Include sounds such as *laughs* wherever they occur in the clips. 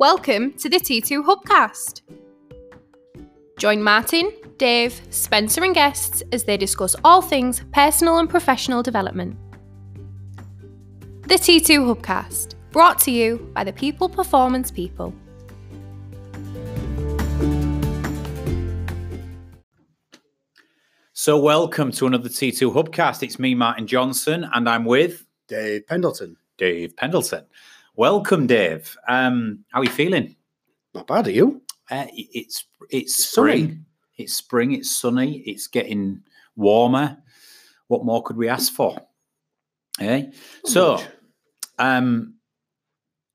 Welcome to the T2 Hubcast. Join Martin, Dave, Spencer, and guests as they discuss all things personal and professional development. The T2 Hubcast, brought to you by the People Performance People. So, welcome to another T2 Hubcast. It's me, Martin Johnson, and I'm with Dave Pendleton. Dave Pendleton. Welcome, Dave. Um, how are you feeling? Not bad, are you? Uh, it's it's It's spring. sunny. It's spring. It's sunny. It's getting warmer. What more could we ask for? Eh? So, much. um,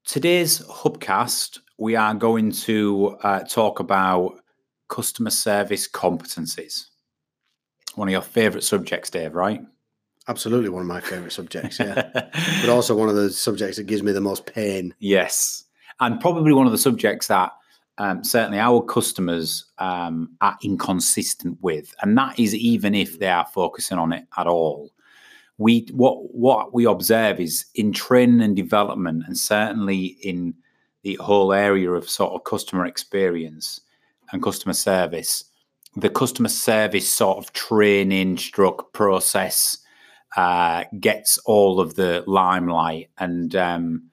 today's Hubcast, we are going to uh, talk about customer service competencies. One of your favourite subjects, Dave, right? Absolutely one of my favourite subjects, yeah. *laughs* but also one of the subjects that gives me the most pain. Yes, and probably one of the subjects that um, certainly our customers um, are inconsistent with, and that is even if they are focusing on it at all. We what what we observe is in training and development, and certainly in the whole area of sort of customer experience and customer service, the customer service sort of training struck process uh, gets all of the limelight and. Um,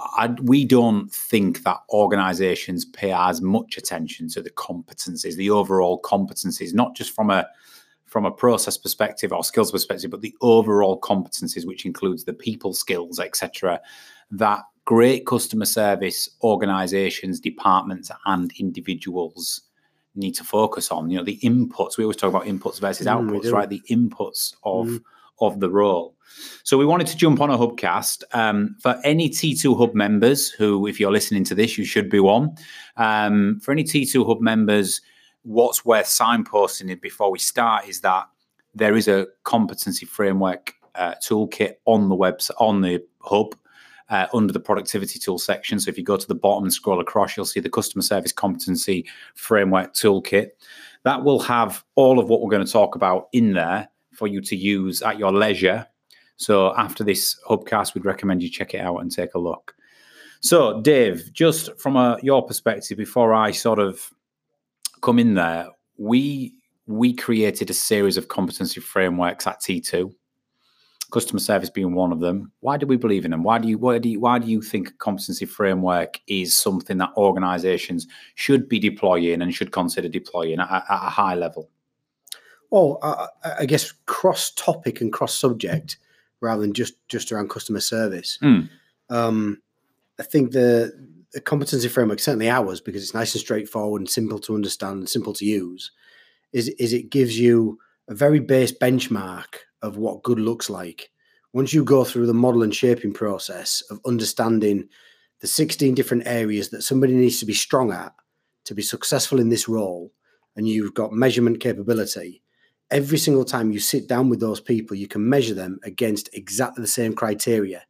I, we don't think that organizations pay as much attention to the competencies, the overall competencies, not just from a from a process perspective or skills perspective, but the overall competencies, which includes the people skills, etc. That great customer service organizations, departments, and individuals need to focus on. You know, the inputs. We always talk about inputs versus Mm, outputs, right? The inputs of Mm. Of the role. So we wanted to jump on a hubcast um, for any T2 Hub members who, if you're listening to this, you should be one. Um, for any T2 Hub members, what's worth signposting it before we start is that there is a competency framework uh, toolkit on the website on the hub. Uh, under the productivity tool section. So if you go to the bottom and scroll across, you'll see the customer service competency framework toolkit. That will have all of what we're going to talk about in there for you to use at your leisure. So after this hubcast, we'd recommend you check it out and take a look. So, Dave, just from a, your perspective, before I sort of come in there, we we created a series of competency frameworks at T2. Customer service being one of them. Why do we believe in them? Why do you why do you, why do you think a competency framework is something that organisations should be deploying and should consider deploying at, at a high level? Well, I, I- I guess cross topic and cross subject rather than just just around customer service. Mm. Um, I think the, the competency framework, certainly ours, because it's nice and straightforward and simple to understand and simple to use, is is it gives you a very base benchmark of what good looks like. Once you go through the model and shaping process of understanding the 16 different areas that somebody needs to be strong at to be successful in this role, and you've got measurement capability, every single time you sit down with those people, you can measure them against exactly the same criteria.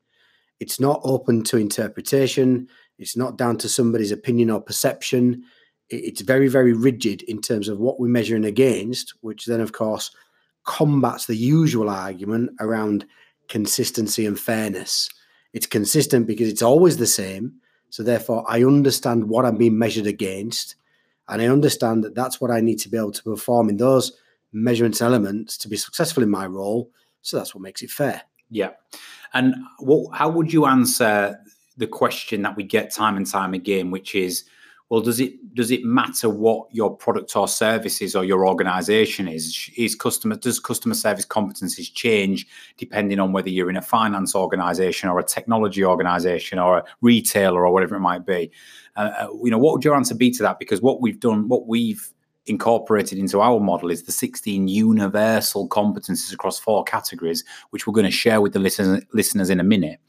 It's not open to interpretation. It's not down to somebody's opinion or perception. It's very, very rigid in terms of what we're measuring against, which then, of course, combats the usual argument around consistency and fairness. It's consistent because it's always the same. So, therefore, I understand what I'm being measured against. And I understand that that's what I need to be able to perform in those measurements elements to be successful in my role. So, that's what makes it fair. Yeah. And what, how would you answer the question that we get time and time again, which is, well, does it does it matter what your product or services or your organization is? Is customer does customer service competencies change depending on whether you're in a finance organization or a technology organization or a retailer or whatever it might be? Uh, uh, you know, what would your answer be to that? Because what we've done, what we've incorporated into our model is the 16 universal competencies across four categories, which we're going to share with the listeners, listeners in a minute.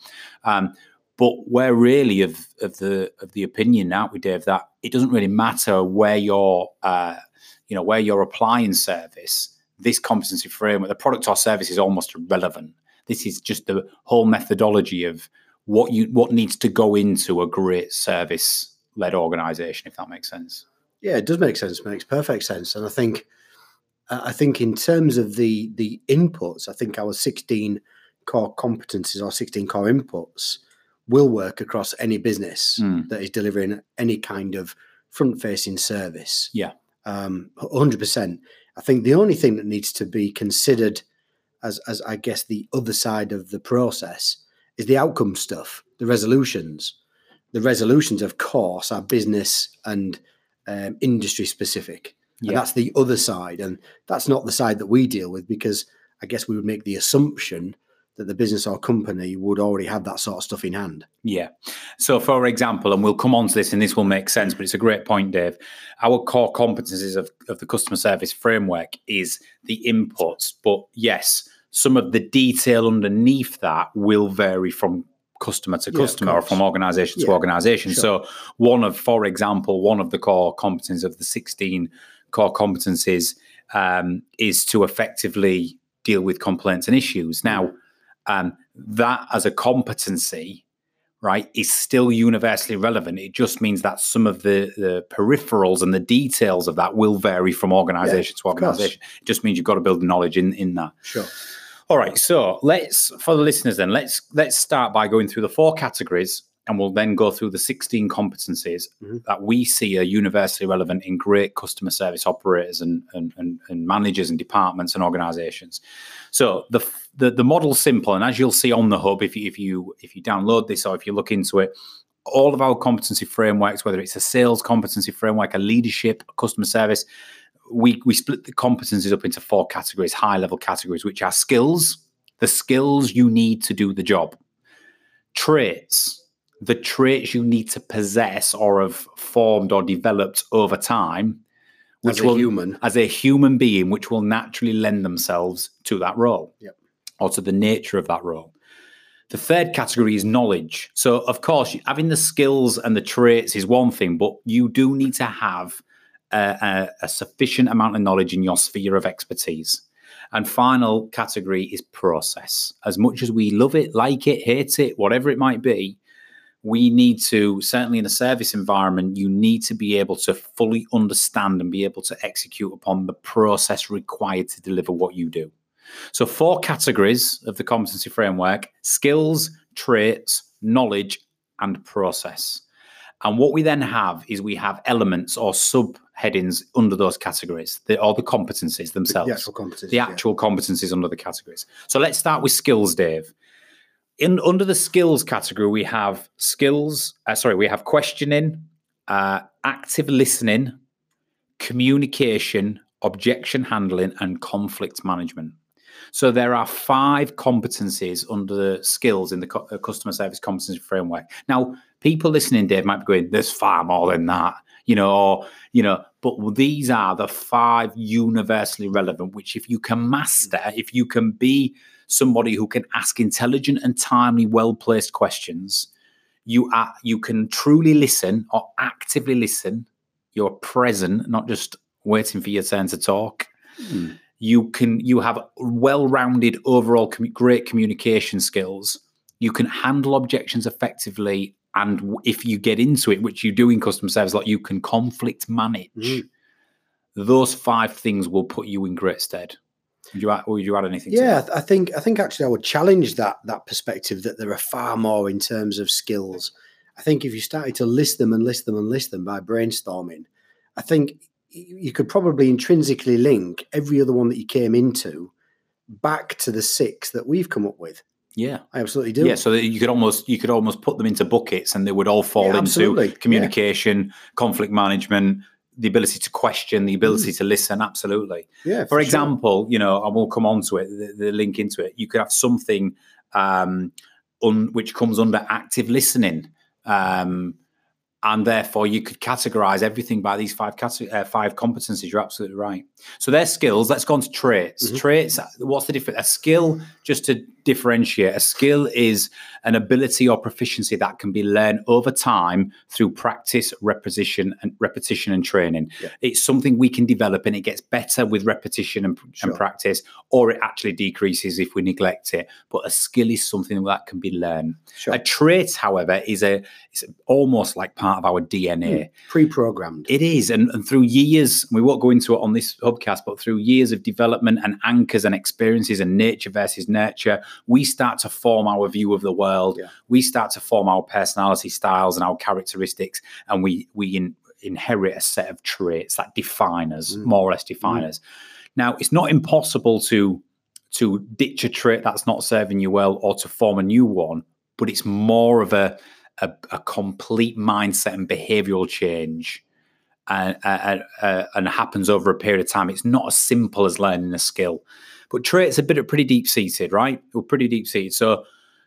Um, but we're really of, of the of the opinion, aren't we, Dave, that it doesn't really matter where you're, uh, you know, where you're applying service. This competency framework, the product or service, is almost irrelevant. This is just the whole methodology of what you what needs to go into a great service led organization, if that makes sense. Yeah, it does make sense. Makes perfect sense. And I think, I think in terms of the the inputs, I think our sixteen core competencies or sixteen core inputs will work across any business Mm. that is delivering any kind of front facing service. Yeah. Um, 100%. I think the only thing that needs to be considered as, as I guess, the other side of the process is the outcome stuff, the resolutions. The resolutions, of course, are business and um, industry specific. And Yeah. that's the other side. And that's not the side that we deal with because I guess we would make the assumption that the business or company would already have that sort of stuff in hand. Yeah. So, for example, and we'll come on to this and this will make sense, but it's a great point, Dave. Our core competencies of, of the customer service framework is the inputs. But yes, some of the detail underneath that will vary from customer to Yeah, customer or from organization to organization. sure. So, one of, for example, one of the core competencies of the 16 core competencies um, is to effectively deal with complaints and issues. Now, um, that as a competency, right, is still universally relevant. It just means that some of the, the peripherals and the details of that will vary from organization to organization. It just means you've got to build knowledge in, in that. Sure. All right, so let's for the listeners then let's let's start by going through the four categories and we'll then go through the 16 competencies Mhm. that we see are universally relevant in great customer service operators and, and, and, and managers and departments and organizations. So the, the the model's simple, and as you'll see on the hub, if you if you if you download this or if you look into it, all of our competency frameworks, whether it's a sales competency framework, a leadership, a customer service, we we split the competencies up into four categories, high level categories, which are skills, the skills you need to do the job, traits, the traits you need to possess or have formed or developed over time, which As a will human. as a human being, which will naturally lend themselves to that role Yep. or to the nature of that role. The third category is knowledge. So, of course, having the skills and the traits is one thing, but you do need to have a, a, sufficient amount of knowledge in your sphere of expertise. And final category is process. As much as we love it, like it, hate it, whatever it might be, we need to, certainly in a service environment, you need to be able to fully understand and be able to execute upon the process required to deliver what you do. So, four categories of the competency framework skills, traits, knowledge, and process. And what we then have is we have elements or subheadings under those categories, the, or the competencies themselves The actual competencies. the yeah. actual competencies under the categories. So let's start with skills, Dave. In under the skills category, we have skills. Uh, sorry, we have questioning, uh, active listening, communication, objection handling, and conflict management. So there are five competencies under the skills in the cu- uh, customer service competency framework. Now, people listening, Dave, might be going, "There's far more than that," you know, or you know. But these are the five universally relevant. Which, if you can master, if you can be somebody who can ask intelligent and timely, well placed questions, you are you can truly listen or actively listen. You're present, not just waiting for your turn to talk Hmm. you can you have well-rounded overall commu- great communication skills you can handle objections effectively and if you get into it which you do in customer service like you can conflict manage Mhm. those five things will put you in great stead would you add, would you add anything to Yeah, that? I think I think actually I would challenge that that perspective that there are far more in terms of skills. I think if you started to list them and list them and list them by brainstorming, I think you could probably intrinsically link every other one that you came into back to the six that we've come up with. Yeah I absolutely do. yeah so that you could almost you could almost put them into buckets and they would all fall Yeah, into absolutely. Yeah. communication conflict management the ability to question the ability to listen absolutely yeah. for sure. example, you know, and we'll come on to it, the, the link into it. You could have something um, un, which comes under active listening, um, and therefore you could categorize everything by these five cate- uh, five competencies. You're absolutely right. So they're skills. Let's go on to traits. Mhm. Traits. What's the difference? A skill, just to differentiate, a skill is an ability or proficiency that can be learned over time through practice, repetition, and repetition and training. Yeah. It's something we can develop, and it gets better with repetition and, Sure. and practice, or it actually decreases if we neglect it. But a skill is something that can be learned. Sure. A trait, however, is a it's almost like part of our DNA. Hmm. pre-programmed. It is, and, and through years, we won't go into it on this hubcast, but through years of development and anchors and experiences and nature versus nurture, we start to form our view of the world. Yeah. We start to form our personality styles and our characteristics, and we we in, inherit a set of traits that define us, Mm. more or less define us. Now, it's not impossible to to ditch a trait that's not serving you well or to form a new one, but it's more of a a, a complete mindset and behavioral change and, and, uh, and happens over a period of time. It's not as simple as learning a skill. But traits are bit pretty deep seated, right? We're pretty deep seated. So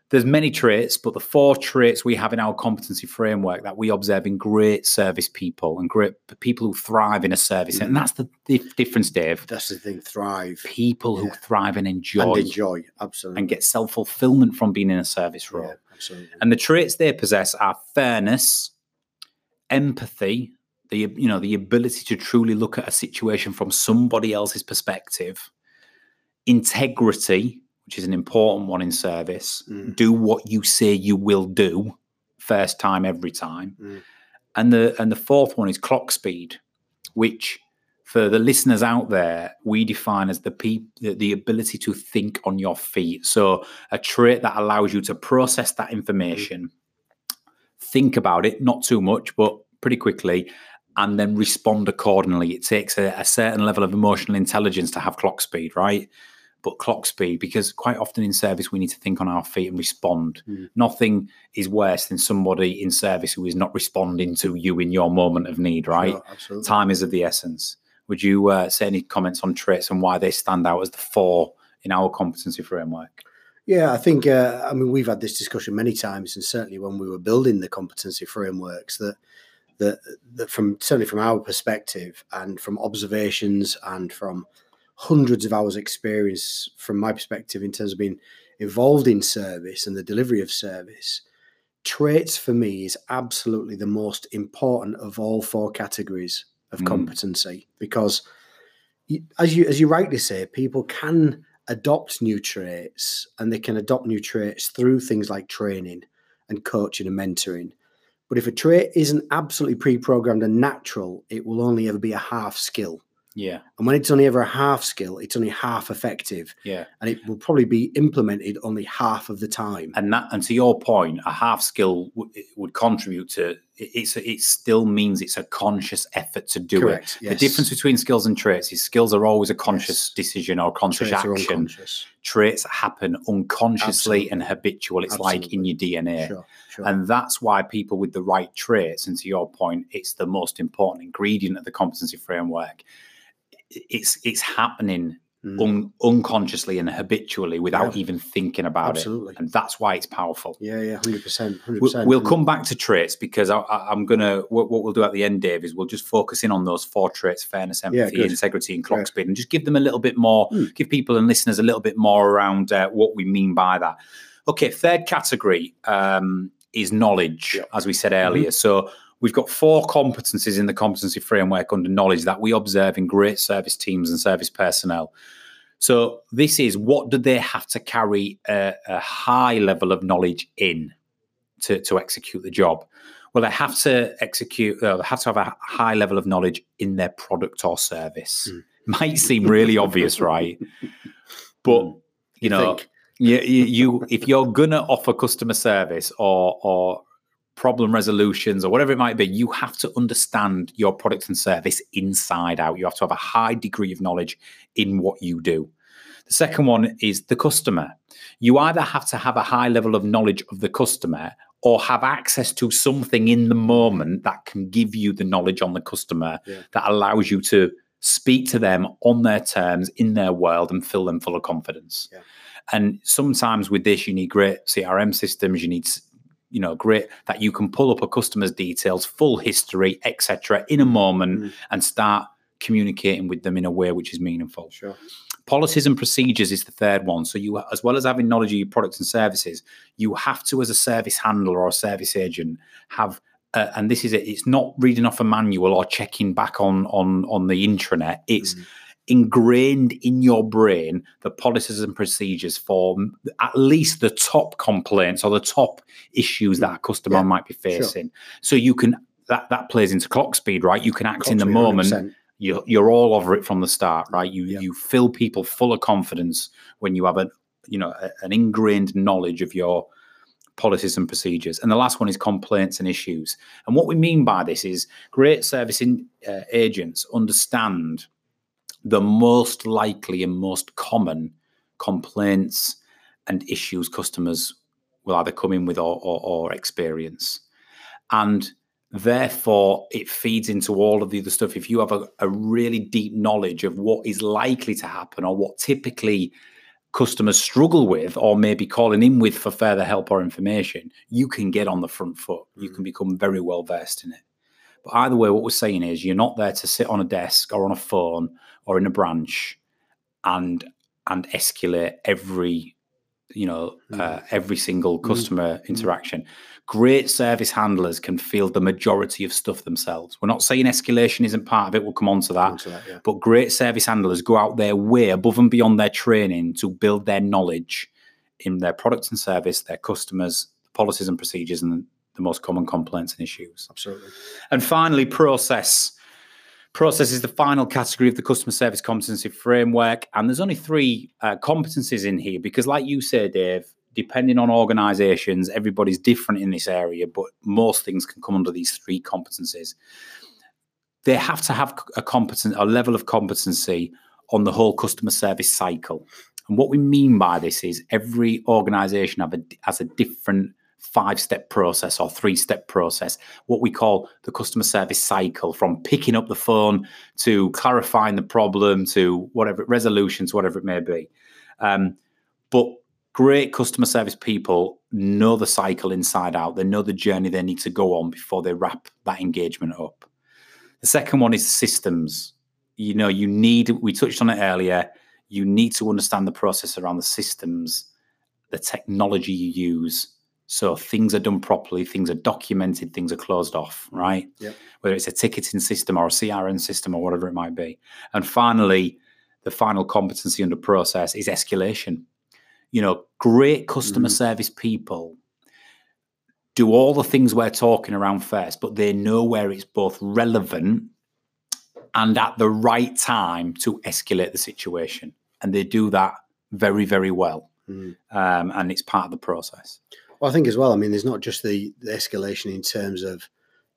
there's many traits, but the four traits we have in our competency framework that we observe in great service people and great people who thrive in a service. And mm-hmm. that's the, the difference, Dave. That's the thing. Thrive People who thrive and enjoy and enjoy. Absolutely. and get self fulfillment from being in a service role. yeah, absolutely. And the traits they possess are fairness, empathy, the you know the ability to truly look at a situation from somebody else's perspective, integrity, which is an important one in service. Mm. Do what you say you will do, first time every time. Mm. And the and the fourth one is clock speed, which for the listeners out there, we define as the, pe- the the ability to think on your feet. So a trait that allows you to process that information, think about it, not too much, but pretty quickly, and then respond accordingly. It takes a, a certain level of emotional intelligence to have clock speed, right? But clock speed, because quite often in service we need to think on our feet and respond. Mm. Nothing is worse than somebody in service who is not responding to you in your moment of need, right? Sure, absolutely. Time is of the essence. Would you uh, say any comments on traits and why they stand out as the four in our competency framework? Yeah, I think. Uh, I mean, we've had this discussion many times, and certainly when we were building the competency frameworks, that that that from certainly from our perspective and from observations and from hundreds of hours experience from my perspective in terms of being involved in service and the delivery of service traits for me is absolutely the most important of all four categories of Mm. competency because as you as you rightly say people can adopt new traits and they can adopt new traits through things like training and coaching and mentoring but if a trait isn't absolutely pre-programmed and natural it will only ever be a half skill Yeah, and when it's only ever a half skill it's only half effective yeah. and it will probably be implemented only half of the time And that, and to your point, a half skill w- would contribute to. it- It's it still means it's a conscious effort to do correct it. The difference between skills and traits is skills are always a conscious Yes. decision or conscious traits action. Traits happen unconsciously Absolutely. and habitual. It's like in your DNA. sure sure And that's why people with the right traits, and to your point, it's the most important ingredient of the competency framework. It's it's happening Mm. un- unconsciously and habitually without Yeah. even thinking about Absolutely. it, and that's why it's powerful. Yeah, yeah, hundred percent, hundred We'll, we'll come back to traits because I, I, I'm gonna. What, what we'll do at the end, Dave, is we'll just focus in on those four traits: fairness, empathy, good. integrity, and clock Great. speed, and just give them a little bit more. Hmm. Give people and listeners a little bit more around uh, what we mean by that. Okay, third category um, is knowledge, Yeah. as we said earlier. So we've got four competencies in the competency framework under knowledge that we observe in great service teams and service personnel. So this is what do they have to carry a, a high level of knowledge in to, to execute the job? Well, they have to execute. Uh, they have to have a high level of knowledge in their product or service. Mm. *laughs* Might seem really obvious, right? But Mm. you know, think? you, you, you if you're gonna offer customer service or or problem resolutions or whatever it might be, you have to understand your product and service inside out. You have to have a high degree of knowledge in what you do. The second one is the customer. You either have to have a high level of knowledge of the customer or have access to something in the moment that can give you the knowledge on the customer Yeah. that allows you to speak to them on their terms in their world and fill them full of confidence. Yeah. And sometimes with this, you need great CRM systems. You need, you know, great that you can pull up a customer's details, full history, etc., in a moment, Mm. and start communicating with them in a way which is meaningful. Sure. Policies and procedures is the third one. So you, as well as having knowledge of your products and services, you have to, as a service handler or a service agent, have. Uh, and this is it. It's not reading off a manual or checking back on on on the intranet. It's Mm. Ingrained in your brain the policies and procedures for at least the top complaints or the top issues that a customer Yeah, might be facing. So you can that that plays into clock speed, right? You can act in the speed, moment 100%. you're, you're all over it from the start, right? You Yeah. you fill people full of confidence when you have an you know a, an ingrained knowledge of your policies and procedures. And the last one is complaints and issues. And what we mean by this is great servicing uh, agents understand the most likely and most common complaints and issues customers will either come in with or, or, or experience. And therefore, it feeds into all of the other stuff. If you have a, a really deep knowledge of what is likely to happen or what typically customers struggle with or maybe calling in with for further help or information, you can get on the front foot. You mm-hmm. can become very well versed in it. But either way, what we're saying is you're not there to sit on a desk or on a phone or in a branch and and escalate every you know hmm. uh, every single hmm. customer hmm. interaction. Great service handlers can field the majority of stuff themselves. We're not saying escalation isn't part of it we'll come on to that, that, yeah. but great service handlers go out their way above and beyond their training to build their knowledge in their products and service their customers policies and procedures and the most common complaints and issues. Absolutely. and finally, process. Process is the final category of the customer service competency framework. And there's only three uh, competencies in here because, like you say, Dave, depending on organizations, everybody's different in this area, but most things can come under these three competencies. They have to have a competence, a level of competency on the whole customer service cycle. And what we mean by this is every organization a, has a different five step process or three step process, what we call the customer service cycle from picking up the phone to clarifying the problem to whatever resolutions, whatever it may be. Um, but great customer service people know the cycle inside out, they know the journey they need to go on before they wrap that engagement up. The second one is systems. You know, you need, we touched on it earlier, you need to understand the process around the systems, the technology you use. So things are done properly, things are documented, things are closed off, right? Yep. Whether it's a ticketing system or a CRM system or whatever it might be. And finally, the final competency under process is escalation. You know, great customer Mhm. service people do all the things we're talking around first, but they know where it's both relevant and at the right time to escalate the situation. And they do that very, very well. Mhm. Um, and it's part of the process. Well, I think as well. I mean, there's not just the, the escalation in terms of,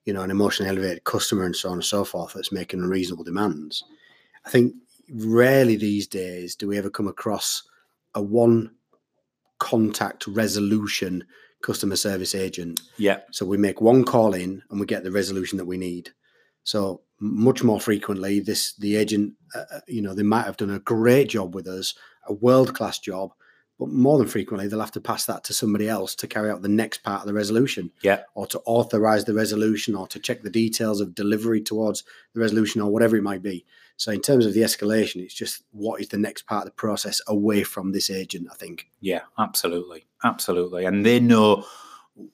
you know, an emotionally elevated customer and so on and so forth that's making unreasonable demands. I think rarely these days do we ever come across a one contact resolution customer service agent. Yeah. So we make one call in and we get the resolution that we need. So much more frequently, this the agent, uh, uh, you know, they might have done a great job with us, a world class job, but more than frequently they'll have to pass that to somebody else to carry out the next part of the resolution, Yeah. or to authorize the resolution, or to check the details of delivery towards the resolution, or whatever it might be. So in terms of the escalation, it's just what is the next part of the process away from this agent. I think. Yeah, absolutely, absolutely, and they know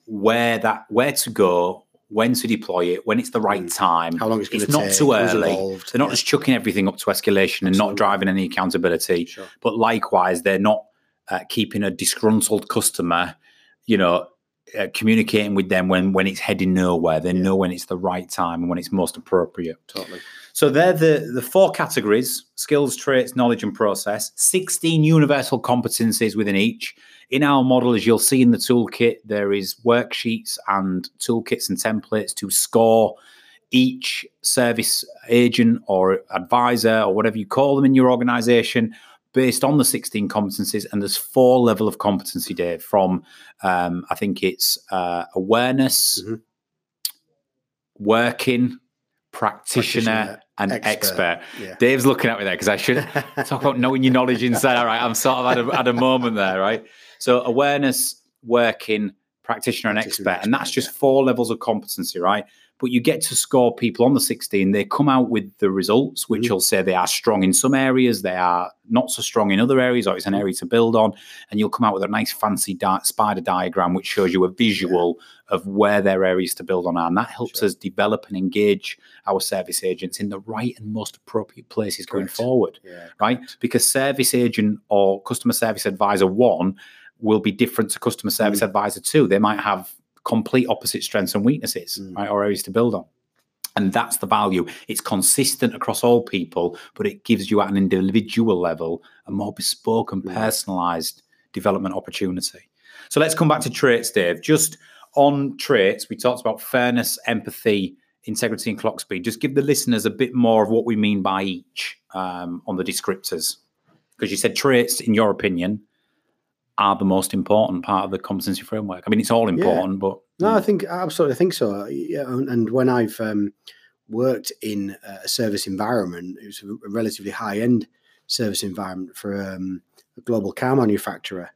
where that where to go, when to deploy it, when it's the right Mm. time. How long it's going to It's take? not too early. involved. They're not Yeah, just chucking everything up to escalation and not driving any accountability. sure. But likewise, they're not uh, keeping a disgruntled customer, you know, uh, communicating with them when when it's heading nowhere. They know when it's the right time and when it's most appropriate. Totally. So they're the, the four categories skills, traits, knowledge, and process. 16 universal competencies within each. In our model, as you'll see in the toolkit, there is worksheets and toolkits and templates to score each service agent or advisor or whatever you call them in your organization based on the 16 competencies and there's four level of competency dave from um, i think it's uh, awareness Mhm. working practitioner, Practitioner, and expert. expert. Yeah. Dave's looking at me there because I should *laughs* talk about knowing your knowledge inside. All right, I'm sort of at a, at a moment there, right? So awareness, working, practitioner, and Practitioner, expert, and that's just yeah. four levels of competency, right? But you get to score people on the 16. They come out with the results, which Mhm. will say they are strong in some areas, they are not so strong in other areas, or it's an area to build on. And you'll come out with a nice fancy di- spider diagram, which shows you a visual of where their areas to build on are. And that helps Sure. us develop and engage our service agents in the right and most appropriate places going forward Yeah. right? Because service agent or customer service advisor one will be different to customer service Mm. advisor two. They might have complete opposite strengths and weaknesses, Mm. right, or areas to build on. And that's the value. It's consistent across all people, but it gives you at an individual level a more bespoke and Mm. personalized development opportunity. So let's come back to traits, Dave. Just on traits, we talked about fairness, empathy, integrity, and clock speed. Just give the listeners a bit more of what we mean by each um, on the descriptors. Because you said traits, in your opinion, are the most important part of the competency framework. I mean, it's all important, but No, I think absolutely, I think so. Yeah, and and when I've um, worked in a service environment, it was a relatively high end service environment for um, a global car manufacturer.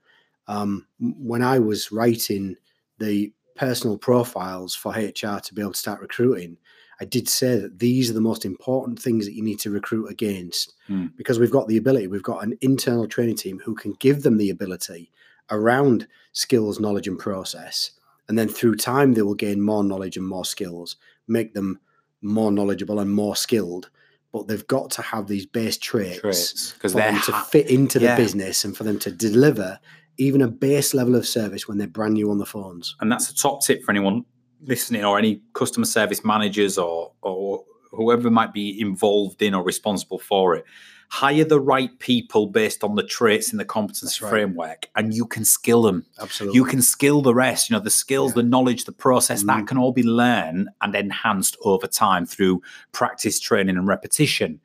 Um, when I was writing the personal profiles for HR to be able to start recruiting, I did say that these are the most important things that you need to recruit against Hmm. because we've got the ability, we've got an internal training team who can give them the ability around skills, knowledge, and process. And then through time, they will gain more knowledge and more skills, make them more knowledgeable and more skilled. But they've got to have these base traits, because for they're them to fit into the yeah. business and for them to deliver even a base level of service when they're brand new on the phones. and that's a top tip for anyone listening or any customer service managers or or whoever might be involved in or responsible for it hire the right people based on the traits in the competence right. framework and you can skill them Absolutely. you can skill the rest you know the skills the knowledge the process that Mm. can all be learned and enhanced over time through practice training and repetition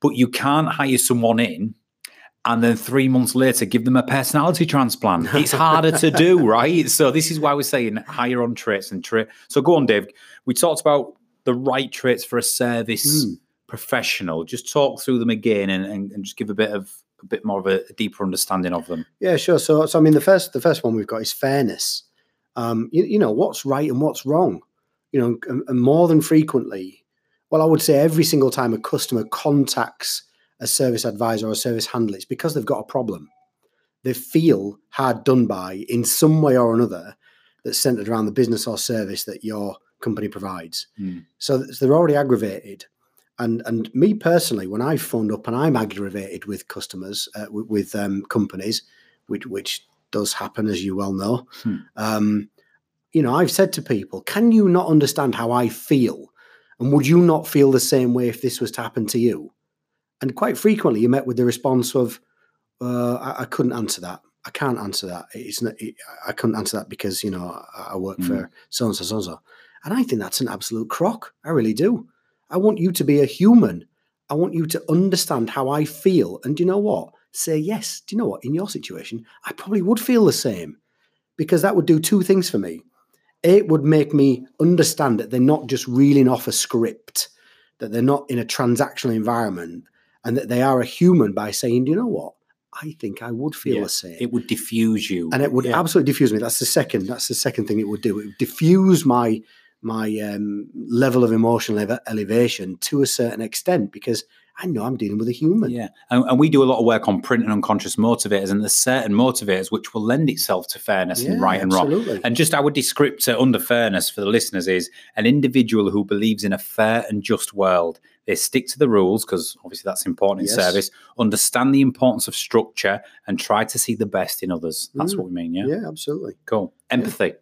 but you can't hire someone in and then three months later give them a personality transplant it's harder to do *laughs* right so this is why we're saying higher on traits and trait so go on dave we talked about the right traits for a service Mm. professional just talk through them again and, and, and just give a bit of a bit more of a, a deeper understanding of them Yeah, sure. So, so I mean, the first the first one we've got is fairness. Um, you, you know, what's right and what's wrong. You know, and, and more than frequently, well, I would say every single time a customer contacts a service advisor or a service handler, it's because they've got a problem. They feel hard done by in some way or another that's centered around the business or service that your company provides. Mm. So, they're already aggravated. And and me personally, when I've phoned up and I'm aggravated with customers, uh, with, with um, companies, which which does happen, as you well know, Hmm. um, you know, I've said to people, "Can you not understand how I feel? And would you not feel the same way if this was to happen to you?" And quite frequently, you met with the response of, uh, I, "I couldn't answer that. I can't answer that. It's not. It, I couldn't answer that because you know I, I work for so and so, so and so." And I think that's an absolute crock. I really do. I want you to be a human. I want you to understand how I feel. And do you know what? Say yes. Do you know what? In your situation, I probably would feel the same because that would do two things for me. It would make me understand that they're not just reeling off a script, that they're not in a transactional environment, and that they are a human by saying, do you know what? I think I would feel Yeah, the same it would diffuse you and it would Yeah. absolutely diffuse me. That's the second. That's the second thing it would do. It would diffuse my my um, level of emotional ele- elevation to a certain extent because I know I'm dealing with a human. Yeah, and, and we do a lot of work on print and unconscious motivators, and there's certain motivators which will lend itself to fairness and right and wrong. absolutely. And just our descriptor under fairness for the listeners is an individual who believes in a fair and just world. They stick to the rules because obviously that's important in Yes. service. Understand the importance of structure and try to see the best in others. That's Mm. what we mean. Yeah, yeah, absolutely. cool. Empathy.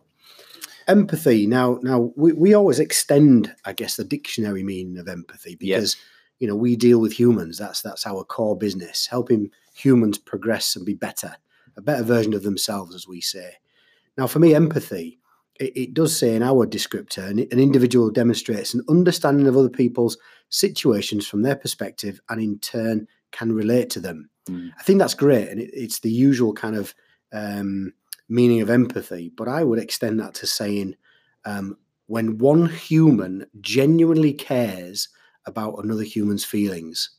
Empathy. Now, now we, we always extend, I guess, the dictionary meaning of empathy Yeah. because you know we deal with humans. That's that's our core business, helping humans progress and be better, a better version of themselves, as we say. Now, for me, empathy, it, it does say in our descriptor, an individual demonstrates an understanding of other people's situations from their perspective and in turn can relate to them. Mm. I think that's great. And it, it's the usual kind of um, meaning of empathy. But I would extend that to saying um, when one human genuinely cares about another human's feelings.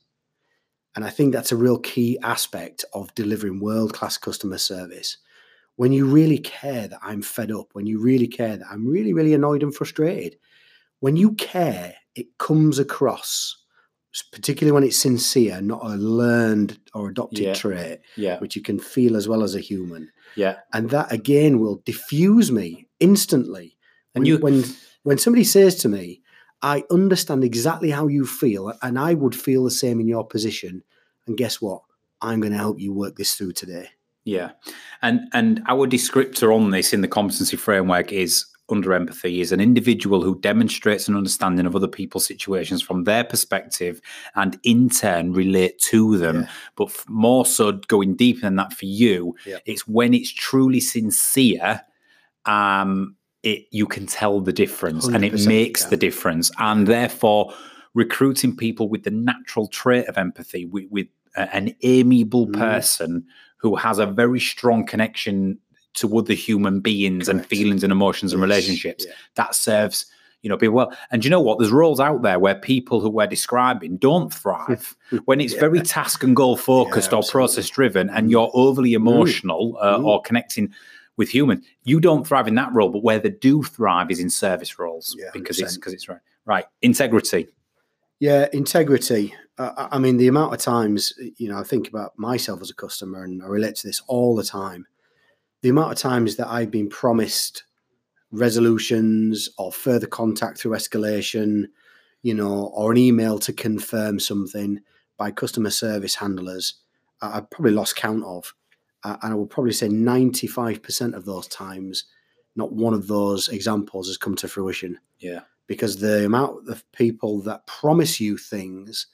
And I think that's a real key aspect of delivering world class customer service. When you really care that I'm fed up, when you really care that I'm really, really annoyed and frustrated, when you care, it comes across, particularly when it's sincere, not a learned or adopted Yeah. trait, Yeah, which you can feel as well as a human. yeah. And that again will diffuse me instantly. And when, you- when when somebody says to me, I understand exactly how you feel, and I would feel the same in your position. And guess what? I'm going to help you work this through today. Yeah, and and our descriptor on this in the competency framework is under empathy is an individual who demonstrates an understanding of other people's situations from their perspective and in turn relate to them. Yeah. But more so, going deeper than that for you, Yeah. it's when it's truly sincere. Um, it you can tell the difference, and it makes you the difference, and therefore recruiting people with the natural trait of empathy, with, with a- an amiable Mm. person who has a very strong connection to other human beings and feelings and emotions and relationships yeah. that serves you know people well and you know what there's roles out there where people who we're describing don't thrive *laughs* when it's Yeah. very task and goal focused or process driven and you're overly emotional uh, Mm. or connecting with humans you don't thrive in that role but where they do thrive is in service roles Yeah, because it's 100%. because it's right right integrity Yeah, integrity. Uh, I mean, the amount of times, you know, I think about myself as a customer and I relate to this all the time. The amount of times that I've been promised resolutions or further contact through escalation, you know, or an email to confirm something by customer service handlers, I've probably lost count of. Uh, and I would probably say 95% of those times, not one of those examples has come to fruition yeah because the amount of people that promise you things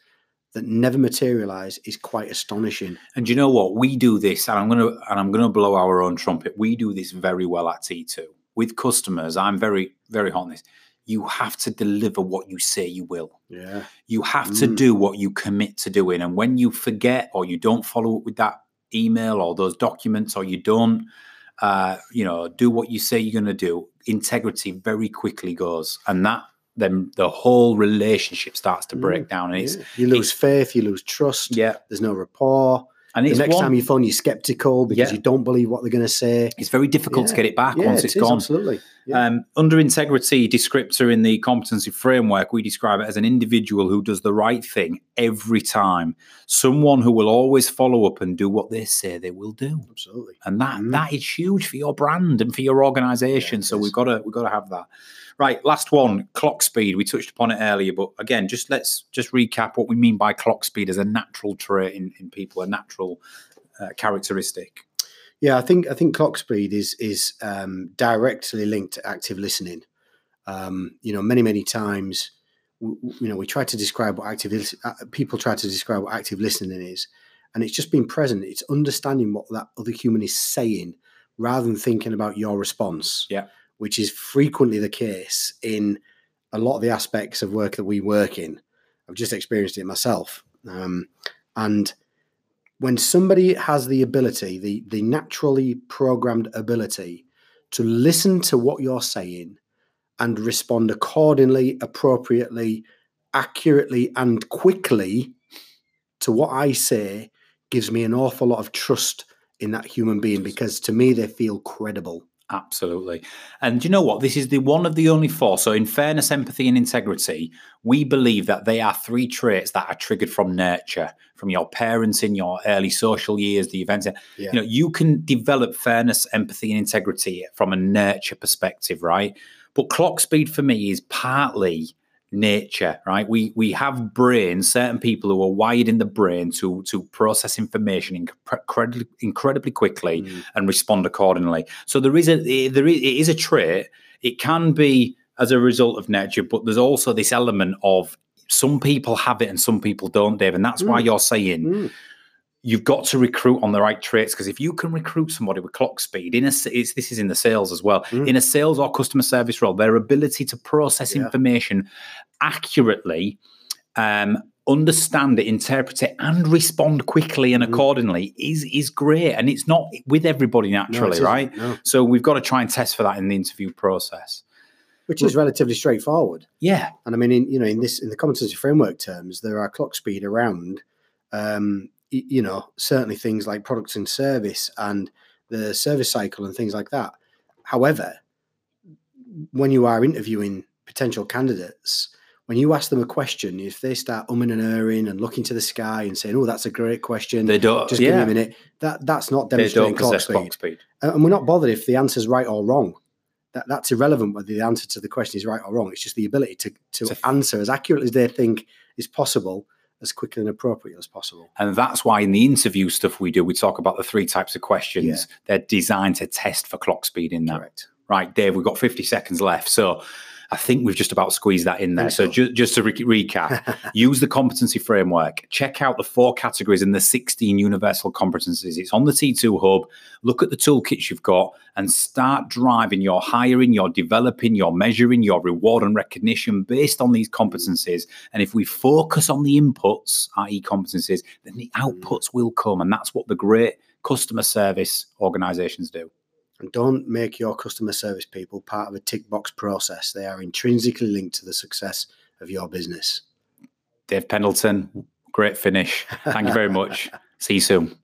that never materialize is quite astonishing. And you know what? We do this, and I'm gonna and I'm gonna blow our own trumpet. We do this very well at T2 with customers. I'm very very hot on this. You have to deliver what you say you will. Yeah. You have to Mm. do what you commit to doing. And when you forget or you don't follow up with that email or those documents or you don't, uh, you know, do what you say you're going to do, integrity very quickly goes, and that then the whole relationship starts to break down. And it's Yeah. You lose faith, you lose trust. yeah, There's no rapport. and The next one, time you phone, you're skeptical because Yeah. you don't believe what they're going to say. it's very difficult to get it back Yeah, once it it's is, gone. Absolutely. Yeah. Um, under integrity descriptor in the competency framework, we describe it as an individual who does the right thing every time. Someone who will always follow up and do what they say they will do. absolutely. And that Mm. that is huge for your brand and for your organization. it so is. we've got to we've got to have that. Right, last one, clock speed. We touched upon it earlier, but again, just let's just recap what we mean by clock speed as a natural trait in, in people, a natural uh, characteristic. Yeah, I think I think clock speed is is um, directly linked to active listening. Um, you know, many many times, w- w- you know, we try to describe what active uh, people try to describe what active listening is, and it's just being present. It's understanding what that other human is saying, rather than thinking about your response. Yeah. Which is frequently the case in a lot of the aspects of work that we work in. I've just experienced it myself, um, and when somebody has the ability, the the naturally programmed ability to listen to what you're saying and respond accordingly, appropriately, accurately, and quickly to what I say gives me an awful lot of trust in that human being because to me they feel credible. Absolutely. And you know what? This is the one of the only four. So, in fairness, empathy, and integrity, we believe that they are three traits that are triggered from nurture, from your parents in your early social years, the events. Yeah. You know, you can develop fairness, empathy, and integrity from a nurture perspective, right? But clock speed for me is partly nature, right? We we have brains, certain people who are wired in the brain to to process information incredibly incredibly quickly Mm. and respond accordingly. So there is a there is, it is a trait. It can be as a result of nature, but there's also this element of some people have it and some people don't, Dave. And that's why Mm. you're saying Mm. You've got to recruit on the right traits because if you can recruit somebody with clock speed in a it's, this is in the sales as well Mm. in a sales or customer service role their ability to process Yeah. information accurately um understand it interpret it and respond quickly and Mm. accordingly is is great and it's not with everybody naturally isn't, right No. so we've got to try and test for that in the interview process Which is relatively straightforward. yeah And I mean, in you know, in this in the competency framework terms, there are clock speed around, um, you know, certainly things like products and service and the service cycle and things like that. However, when you are interviewing potential candidates, when you ask them a question, if they start umming and erring and looking to the sky and saying, "Oh, that's a great question," they don't just give me yeah a minute. That that's not demonstrating clock speed. clock speed And we're not bothered if the answer's right or wrong. That, that's irrelevant whether the answer to the question is right or wrong. It's just the ability to, to To- answer as accurately as they think is possible, as quickly and appropriate as possible. And that's why in the interview stuff we do, we talk about the three types of questions. Yeah. They're designed to test for clock speed in that. Correct. Right, Dave, we've got 50 seconds left. So I think we've just about squeezed that in there. So ju- just to re- recap, *laughs* use the competency framework. Check out the four categories and the 16 universal competencies. It's on the T2 Hub. Look at the toolkits you've got and start driving your hiring, your developing, your measuring, your reward and recognition based on these competencies. And if we focus on the inputs, i.e., competencies, then the mm. outputs will come. And that's what the great customer service organizations do. And don't make your customer service people part of a tick box process. They are intrinsically linked to the success of your business. Dave Pendleton, great finish. Thank you very much. *laughs* See you soon.